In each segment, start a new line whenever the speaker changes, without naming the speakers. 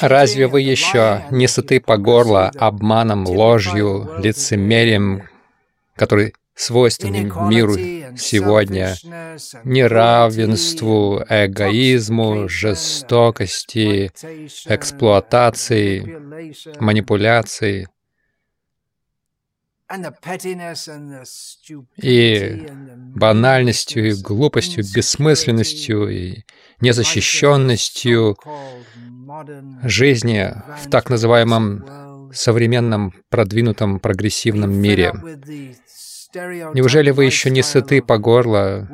Разве вы еще не сыты по горло обманом, ложью, лицемерием, который свойственны миру сегодня, неравенству, эгоизму, жестокости, эксплуатации, манипуляции и банальностью, и глупостью, бессмысленностью, и незащищенностью жизни в так называемом современном, продвинутом, прогрессивном мире. Неужели вы еще не сыты по горло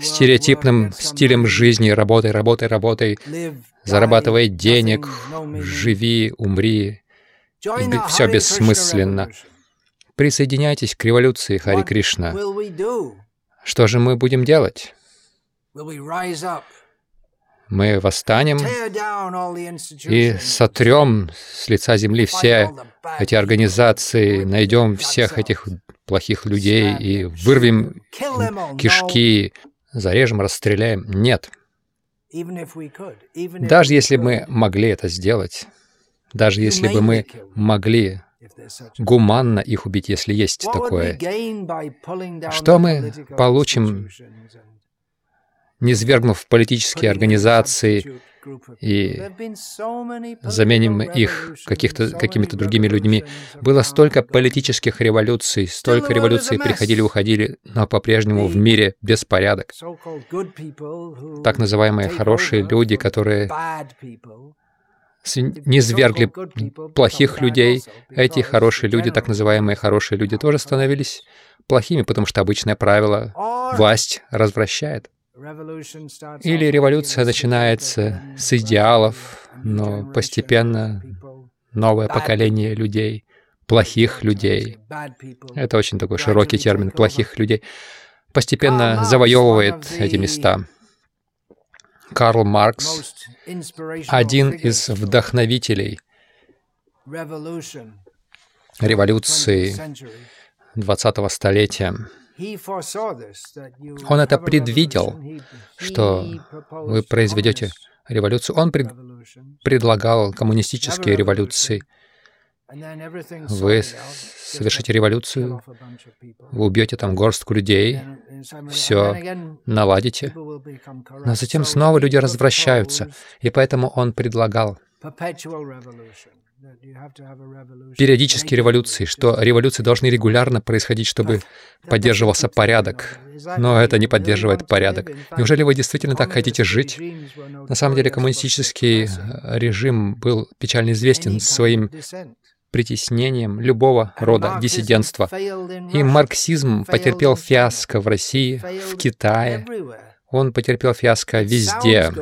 стереотипным стилем жизни «работай, работай, работай», зарабатывай денег, живи, умри, все бессмысленно. Присоединяйтесь к революции Хари Кришна. Что же мы будем делать? Мы восстанем и сотрем с лица земли все эти организации, найдем всех этих плохих людей и вырвем кишки, зарежем, расстреляем. Нет. Даже если мы могли это сделать, даже если бы мы могли гуманно их убить, если есть такое, что мы получим, низвергнув политические организации и заменим их какими-то другими людьми. Было столько политических революций, столько революций приходили уходили, но по-прежнему в мире беспорядок. Так называемые хорошие люди, которые не свергли плохих людей, эти хорошие люди, так называемые хорошие люди, тоже становились плохими, потому что обычное правило — власть развращает. Или революция начинается с идеалов, но постепенно новое поколение людей, плохих людей, это очень такой широкий термин, плохих людей, постепенно завоевывает эти места. Карл Маркс, один из вдохновителей революции 20-го столетия, он это предвидел, что вы произведете революцию. Он пред, предлагал коммунистические революции. Вы совершите революцию, вы убьете там горстку людей, все наладите. Но затем снова люди развращаются, и поэтому он предлагал периодические революции, что революции должны регулярно происходить, чтобы поддерживался порядок. Но это не поддерживает порядок. Неужели вы действительно так хотите жить? На самом деле коммунистический режим был печально известен своим притеснением любого рода диссидентства. И марксизм потерпел фиаско в России, в Китае, он потерпел фиаско везде.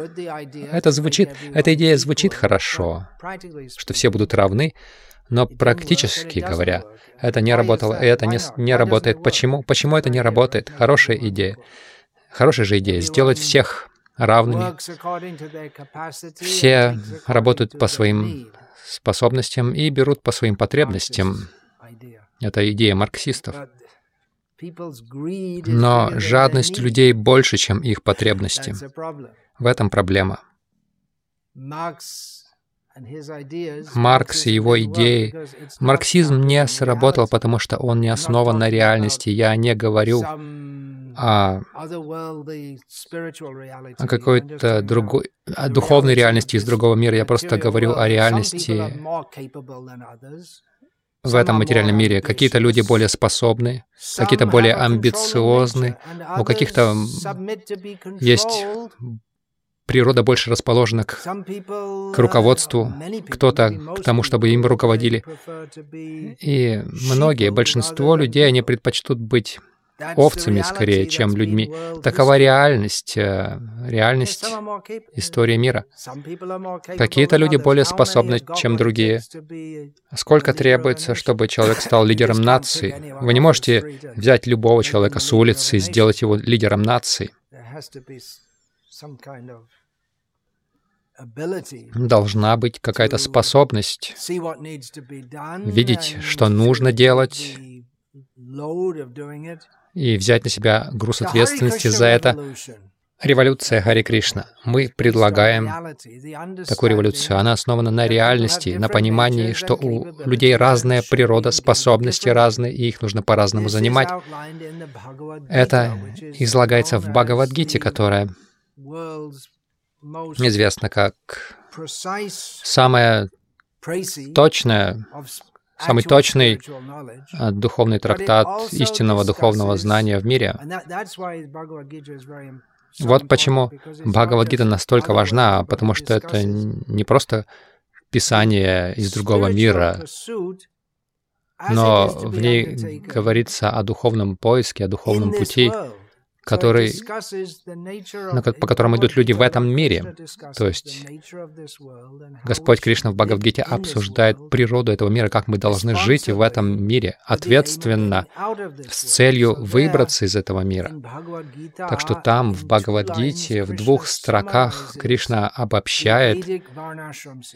Это звучит, эта идея звучит хорошо, что все будут равны, но практически говоря, это не работало, и это не, не работает. Почему? Почему это не работает? Хорошая идея. Хорошая же идея — сделать всех равными. Все работают по своим способностям и берут по своим потребностям. Это идея марксистов. Но жадность людей больше, чем их потребности. В этом проблема. Маркс и его идеи. Марксизм не сработал, потому что он не основан на реальности. Я не говорю о, о какой-то другой, о духовной реальности из другого мира. Я просто говорю о реальности в этом материальном мире. Какие-то люди более способны, какие-то более амбициозны, у каких-то есть природа больше расположена к, к руководству, кто-то к тому, чтобы им руководили. И многие, большинство людей, они предпочтут быть овцами скорее, чем людьми. Такова реальность, э, реальность истории мира. Какие-то люди более способны, чем другие. Сколько требуется, чтобы человек стал лидером нации? Вы не можете взять любого человека с улицы и сделать его лидером нации. Должна быть какая-то способность видеть, что нужно делать, и взять на себя груз ответственности за это. Революция Хари Кришна. Мы предлагаем такую революцию. Она основана на реальности, на понимании, что у людей разная природа, способности разные, и их нужно по-разному занимать. Это излагается в Бхагавадгите, которая известна как самая точная самый точный а, духовный трактат истинного духовного знания в мире. Вот почему Бхагавадгита настолько важна, потому что это не просто писание из другого мира, но в ней говорится о духовном поиске, о духовном пути, который, по которому идут люди в этом мире. То есть Господь Кришна в Бхагавдгите обсуждает природу этого мира, как мы должны жить в этом мире ответственно, с целью выбраться из этого мира. Так что там, в Бхагавадгите, в двух строках Кришна обобщает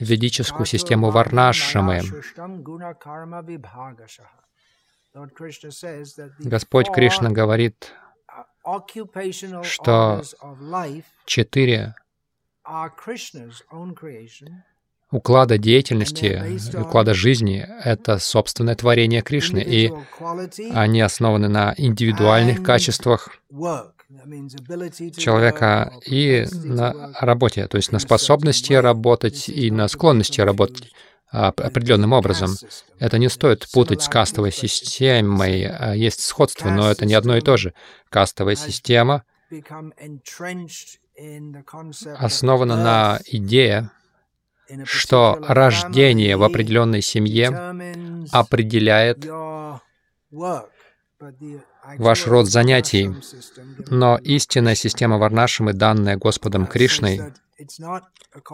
ведическую систему Варнашамы. Господь Кришна говорит, что четыре уклада деятельности, уклада жизни — это собственное творение Кришны, и они основаны на индивидуальных качествах человека и на работе, то есть на способности работать и на склонности работать определенным образом. Это не стоит путать с кастовой системой. А есть сходство, но это не одно и то же. Кастовая система основана на идее, что рождение в определенной семье определяет ваш род занятий. Но истинная система Варнашимы, данная Господом Кришной,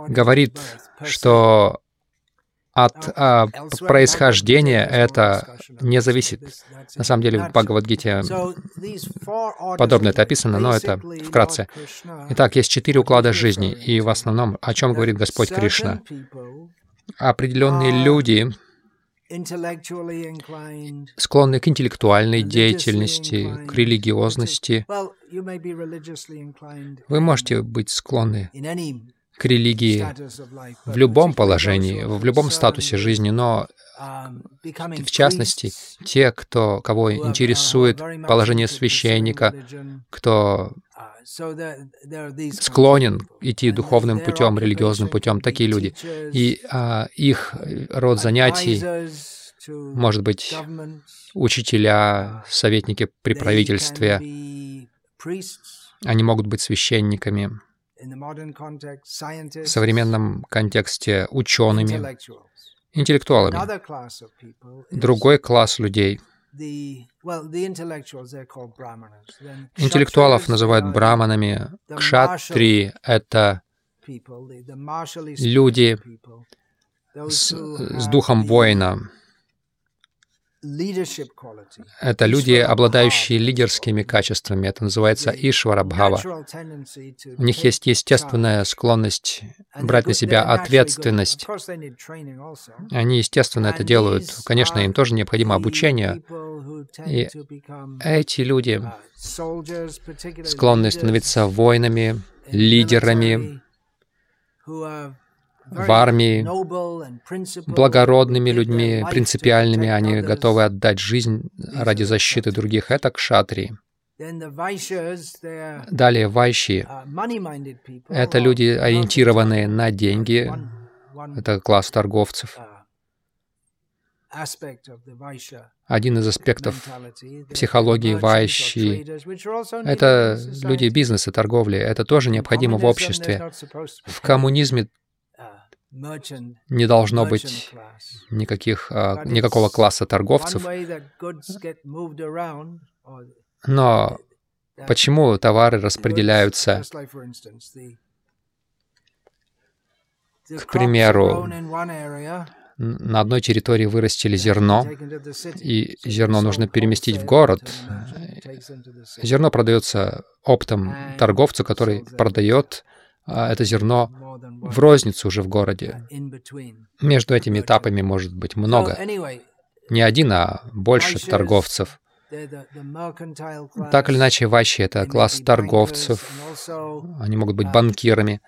говорит, что от а, происхождения это не зависит. На самом деле в Бхагавадгите подобно это описано, но это вкратце. Итак, есть четыре уклада жизни, и в основном о чем говорит Господь Кришна? Определенные люди склонны к интеллектуальной деятельности, к религиозности. Вы можете быть склонны к религии в любом положении, в любом статусе жизни, но в частности, те, кто, кого интересует положение священника, кто склонен идти духовным путем, религиозным путем, такие люди. И а, их род занятий, может быть, учителя, советники при правительстве, они могут быть священниками, в современном контексте учеными, интеллектуалами. Другой класс людей Интеллектуалов называют браманами. Кшатри — это люди с, с духом воина. Это люди, обладающие лидерскими качествами. Это называется Ишварабхава. У них есть естественная склонность брать на себя ответственность. Они, естественно, это делают. Конечно, им тоже необходимо обучение. И эти люди склонны становиться воинами, лидерами, в армии, благородными людьми, принципиальными, они готовы отдать жизнь ради защиты других. Это кшатри. Далее вайши — это люди, ориентированные на деньги. Это класс торговцев. Один из аспектов психологии вайши — это люди бизнеса, торговли. Это тоже необходимо в обществе. В коммунизме не должно быть никаких, а, никакого класса торговцев. Но почему товары распределяются? К примеру, на одной территории вырастили зерно, и зерно нужно переместить в город. Зерно продается оптом торговцу, который продает это зерно в розницу уже в городе. Между этими этапами может быть много. Не один, а больше торговцев. Так или иначе, вайши — это класс торговцев, они могут быть банкирами.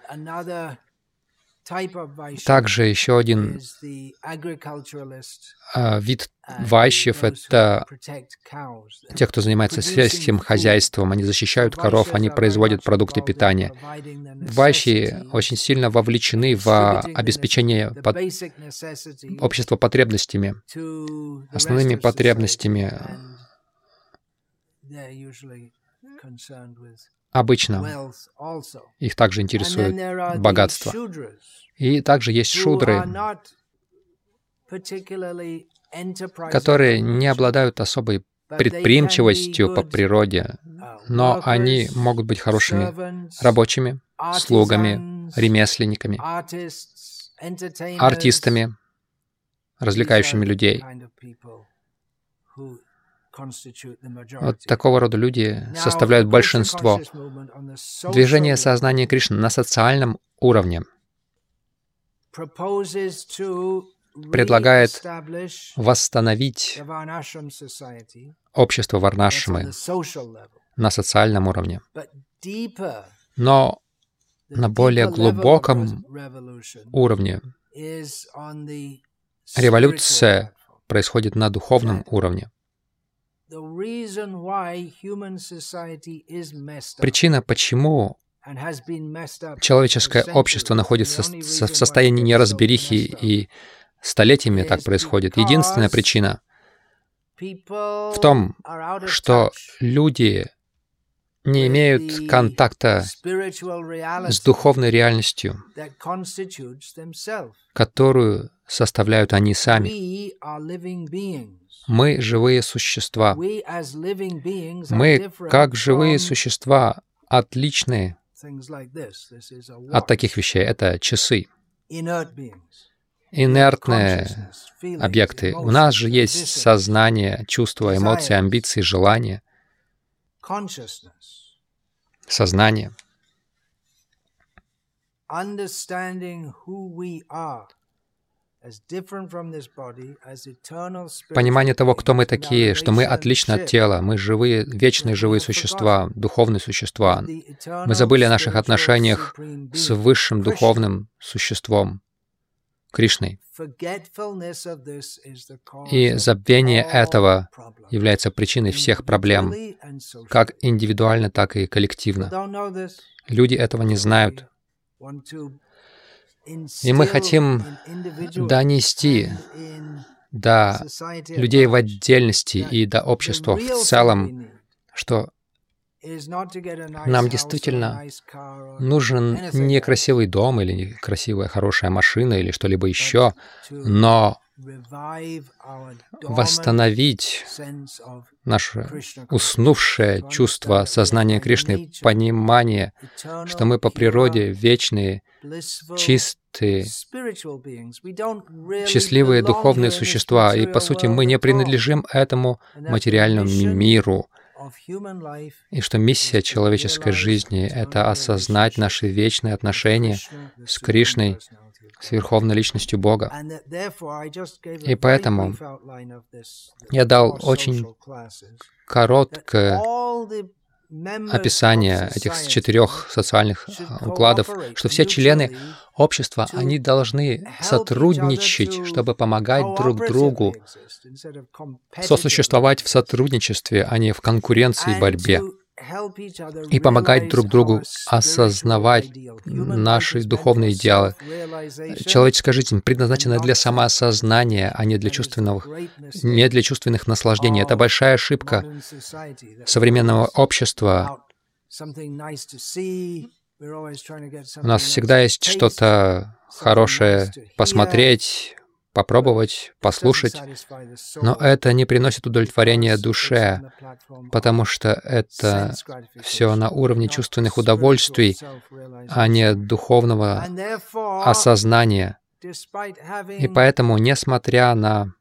Также еще один а, вид вайщев — это те, кто занимается сельским хозяйством. Они защищают коров, они производят продукты питания. Вайщи очень сильно вовлечены в обеспечение под... общества потребностями, основными потребностями. Обычно их также интересует богатство. И также есть шудры, которые не обладают особой предприимчивостью по природе, но они могут быть хорошими рабочими, слугами, ремесленниками, артистами, развлекающими людей. Вот такого рода люди составляют большинство. Движение сознания Кришны на социальном уровне предлагает восстановить общество Варнашмы на социальном уровне. Но на более глубоком уровне революция происходит на духовном уровне. Причина, почему человеческое общество находится в состоянии неразберихи и столетиями так происходит, единственная причина в том, что люди не имеют контакта с духовной реальностью, которую составляют они сами. Мы живые существа. Мы, как живые существа, отличны от таких вещей. Это часы. Инертные объекты. У нас же есть сознание, чувства, эмоции, амбиции, желания. Сознание. Понимание того, кто мы такие, что мы отличны от тела, мы живые, вечные живые существа, духовные существа. Мы забыли о наших отношениях с высшим духовным существом, Кришной. И забвение этого является причиной всех проблем, как индивидуально, так и коллективно. Люди этого не знают. И мы хотим донести до людей в отдельности и до общества в целом, что нам действительно нужен не красивый дом или красивая хорошая машина или что-либо еще, но восстановить наше уснувшее чувство сознания Кришны, понимание, что мы по природе вечные, чистые, счастливые духовные существа, и по сути мы не принадлежим этому материальному миру, и что миссия человеческой жизни — это осознать наши вечные отношения с Кришной, с Верховной Личностью Бога. И поэтому я дал очень короткое описание этих четырех социальных укладов, что все члены общества, они должны сотрудничать, чтобы помогать друг другу, сосуществовать в сотрудничестве, а не в конкуренции и борьбе и помогать друг другу осознавать наши духовные идеалы. Человеческая жизнь предназначена для самоосознания, а не для чувственных, не для чувственных наслаждений. Это большая ошибка современного общества. У нас всегда есть что-то хорошее посмотреть, попробовать, послушать, но это не приносит удовлетворения душе, потому что это все на уровне чувственных удовольствий, а не духовного осознания. И поэтому, несмотря на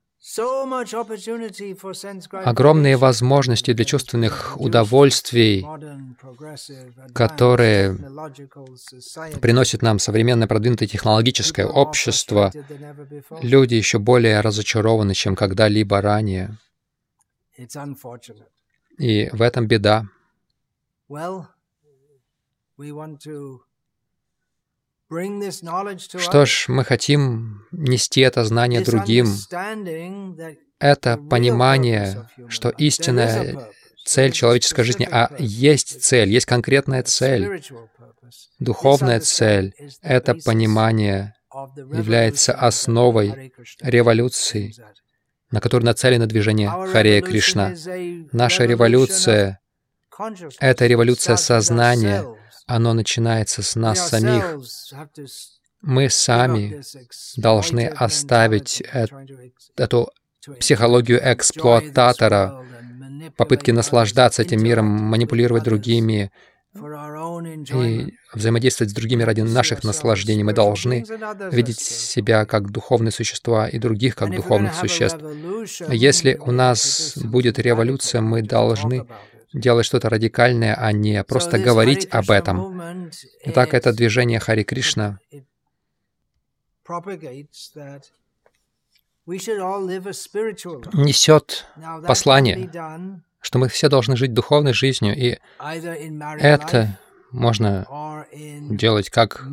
огромные возможности для чувственных удовольствий, которые приносит нам современное продвинутое технологическое общество, люди еще более разочарованы, чем когда-либо ранее. И в этом беда. Что ж, мы хотим нести это знание другим. Это понимание, что истинная цель человеческой жизни, а есть цель, есть конкретная цель, духовная цель. Это понимание является основой революции, на которую нацелено движение Харе Кришна. Наша революция — это революция сознания, оно начинается с нас самих. Мы сами должны оставить эту психологию эксплуататора, попытки наслаждаться этим миром, манипулировать другими и взаимодействовать с другими ради наших наслаждений. Мы должны видеть себя как духовные существа и других как духовных существ. Если у нас будет революция, мы должны делать что-то радикальное, а не просто говорить об этом. Итак, это движение Хари Кришна несет послание, что мы все должны жить духовной жизнью, и это можно делать как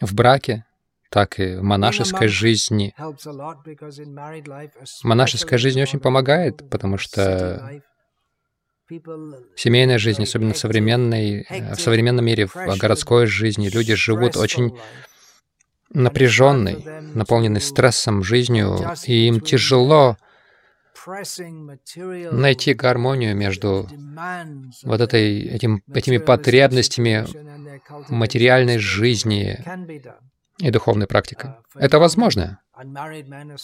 в браке, так и в монашеской жизни. Монашеская жизнь очень помогает, потому что семейная жизнь, особенно в современной, в современном мире, в городской жизни, люди живут очень напряженной, наполненной стрессом жизнью, и им тяжело найти гармонию между вот этой, этим, этими потребностями материальной жизни и духовной практикой. Это возможно.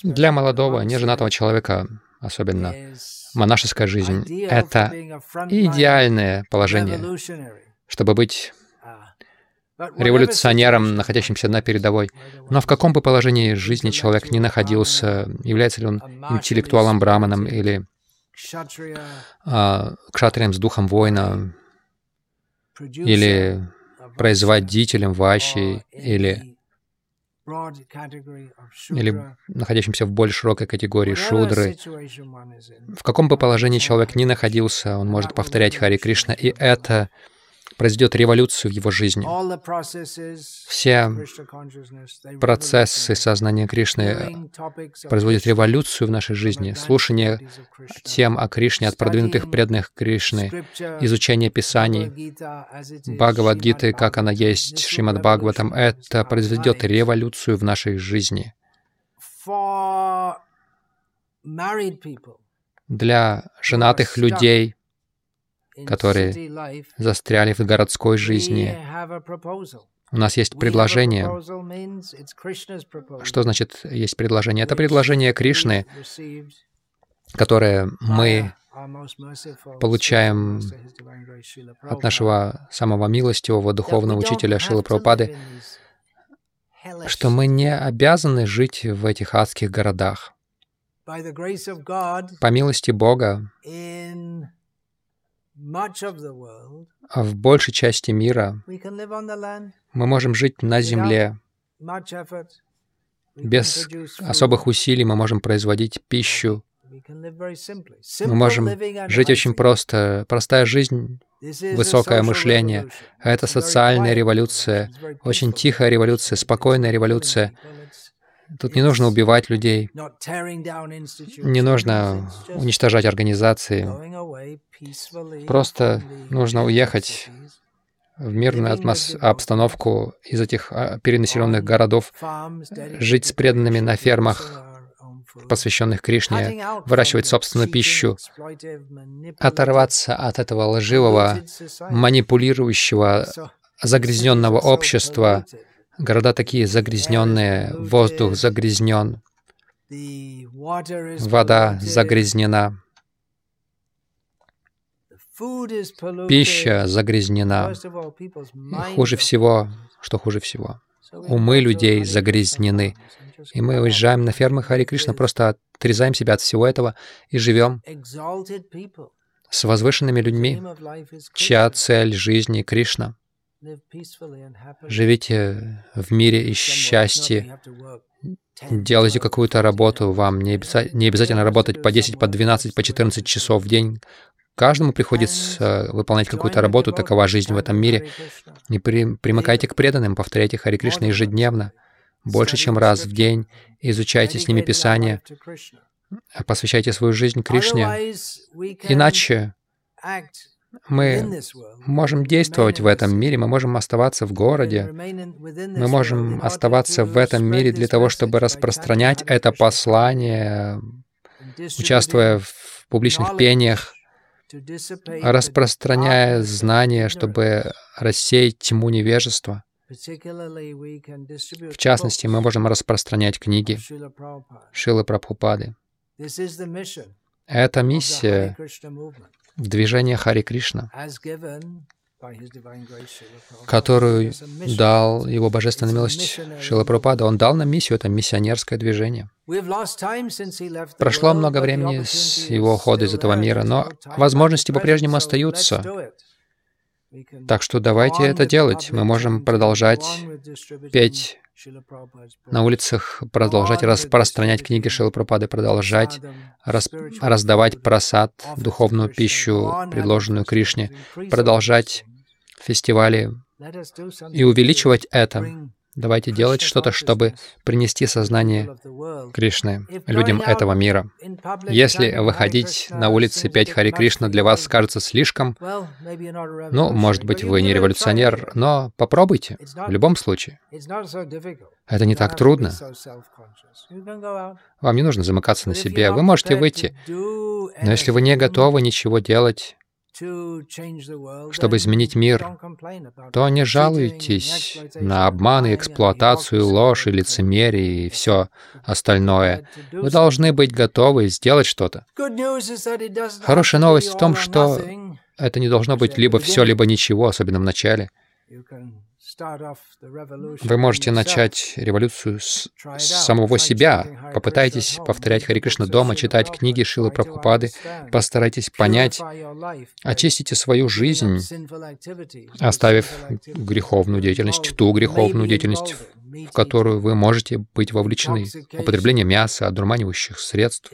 Для молодого, неженатого человека особенно монашеская жизнь — это идеальное положение, чтобы быть революционером, находящимся на передовой. Но в каком бы положении жизни человек ни находился, является ли он интеллектуалом браманом или а, кшатрием с духом воина, или производителем ващи, или или находящимся в более широкой категории шудры. В каком бы положении человек ни находился, он может повторять Хари Кришна, и это произведет революцию в его жизни. Все процессы сознания Кришны производят революцию в нашей жизни. Слушание тем о Кришне от продвинутых преданных Кришны, изучение Писаний, Бхагавадгиты, как она есть, Шримад Бхагаватам, это произведет революцию в нашей жизни. Для женатых людей которые застряли в городской жизни. У нас есть предложение. Что значит есть предложение? Это предложение Кришны, которое мы получаем от нашего самого милостивого духовного учителя Шила Прабхупады, что мы не обязаны жить в этих адских городах. По милости Бога, в большей части мира мы можем жить на земле. Без особых усилий мы можем производить пищу. Мы можем жить очень просто. Простая жизнь, высокое мышление. А это социальная революция, очень тихая революция, спокойная революция. Тут не нужно убивать людей, не нужно уничтожать организации. Просто нужно уехать в мирную атмос... обстановку из этих а, перенаселенных городов, жить с преданными на фермах, посвященных Кришне, выращивать собственную пищу, оторваться от этого лживого, манипулирующего, загрязненного общества, Города такие загрязненные, воздух загрязнен, вода загрязнена, пища загрязнена. И хуже всего, что хуже всего, умы людей загрязнены. И мы уезжаем на фермы Хари Кришна, просто отрезаем себя от всего этого и живем с возвышенными людьми, чья цель жизни Кришна — Живите в мире и счастье. делаете какую-то работу, вам не, обяза- не обязательно работать по 10, по 12, по 14 часов в день. Каждому приходится выполнять какую-то работу, такова жизнь в этом мире. Не при, примыкайте к преданным, повторяйте Хари Кришна ежедневно, больше, чем раз в день, изучайте с ними Писание, посвящайте свою жизнь Кришне. Иначе мы можем действовать в этом мире, мы можем оставаться в городе, мы можем оставаться в этом мире для того, чтобы распространять это послание, участвуя в публичных пениях, распространяя знания, чтобы рассеять тьму невежества. В частности, мы можем распространять книги Шилы Прабхупады. Это миссия движения Хари Кришна, которую дал Его Божественная милость Шила Прабхупада. Он дал нам миссию, это миссионерское движение. Прошло много времени с его ухода из этого мира, но возможности по-прежнему остаются. Так что давайте это делать. Мы можем продолжать петь на улицах, продолжать распространять книги Шилы продолжать рас, раздавать просад, духовную пищу, предложенную Кришне, продолжать фестивали и увеличивать это. Давайте делать что-то, чтобы принести сознание Кришны людям этого мира. Если выходить на улицы петь Хари Кришна для вас кажется слишком, ну, может быть, вы не революционер, но попробуйте, в любом случае. Это не так трудно. Вам не нужно замыкаться на себе, вы можете выйти. Но если вы не готовы ничего делать, чтобы изменить мир, то не жалуйтесь на обман и эксплуатацию, ложь и лицемерие и все остальное. Вы должны быть готовы сделать что-то. Хорошая новость в том, что это не должно быть либо все, либо ничего, особенно в начале. Вы можете начать революцию с, самого себя. Попытайтесь повторять Хари Кришна дома, читать книги Шилы Прабхупады, постарайтесь понять, очистите свою жизнь, оставив греховную деятельность, ту греховную деятельность, в которую вы можете быть вовлечены. Употребление мяса, одурманивающих средств,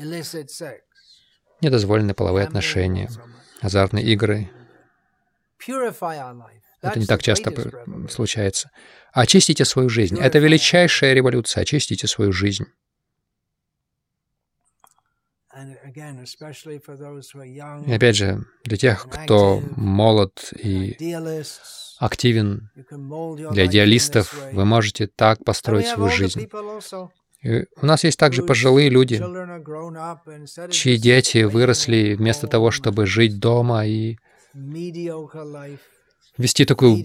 недозволенные половые отношения, азартные игры, это не так часто случается. Очистите свою жизнь. Это величайшая революция. Очистите свою жизнь. И опять же, для тех, кто молод и активен, для идеалистов, вы можете так построить свою жизнь. И у нас есть также пожилые люди, чьи дети выросли вместо того, чтобы жить дома и вести такую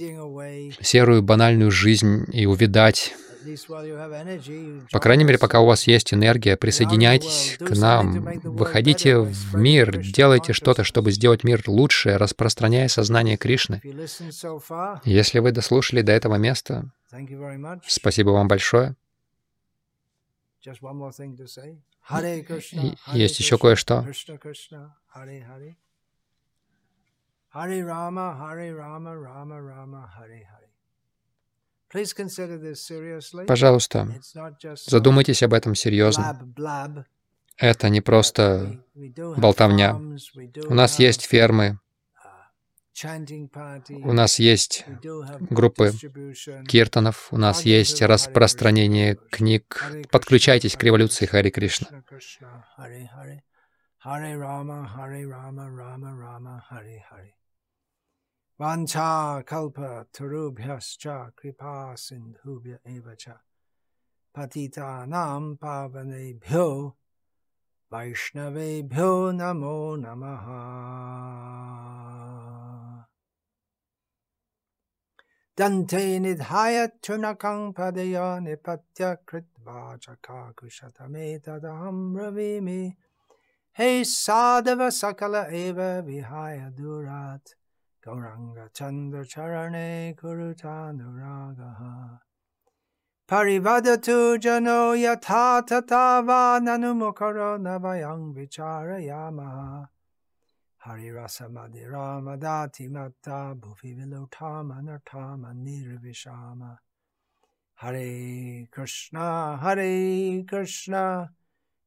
серую, банальную жизнь и увидать. По крайней мере, пока у вас есть энергия, присоединяйтесь к нам, выходите в мир, делайте что-то, чтобы сделать мир лучше, распространяя сознание Кришны. Если вы дослушали до этого места, спасибо вам большое. Есть еще кое-что. Харе Рама, Харе Рама, Рама Рама, Харе Харе. Пожалуйста, задумайтесь об этом серьезно. Это не просто болтовня. У нас есть фермы, у нас есть группы киртанов, у нас есть распространение книг. Подключайтесь к революции Хари Кришна. Харе Рама, Харе Рама, Рама Рама, Харе Харе. Vancha kalpa tarubhyascha kripa sindhubhya evacha patita nam pavanebhyo vaishnavebhyo namo namaha. Dante nidhaya turnakang padaya nipatya kritva chaka kushatame tadaham ravimi He sadava sakala eva vihaya durat Gauranga Chandra Charane Kurutanuragaha Parivadatu Jano Yatha Tatava Nanumukaro Navayang Vicharayamaha Harirasa Madhira Madati Matta Bhuvi Vilotama Nartama Nirvishama Hare Krishna, Hare Krishna,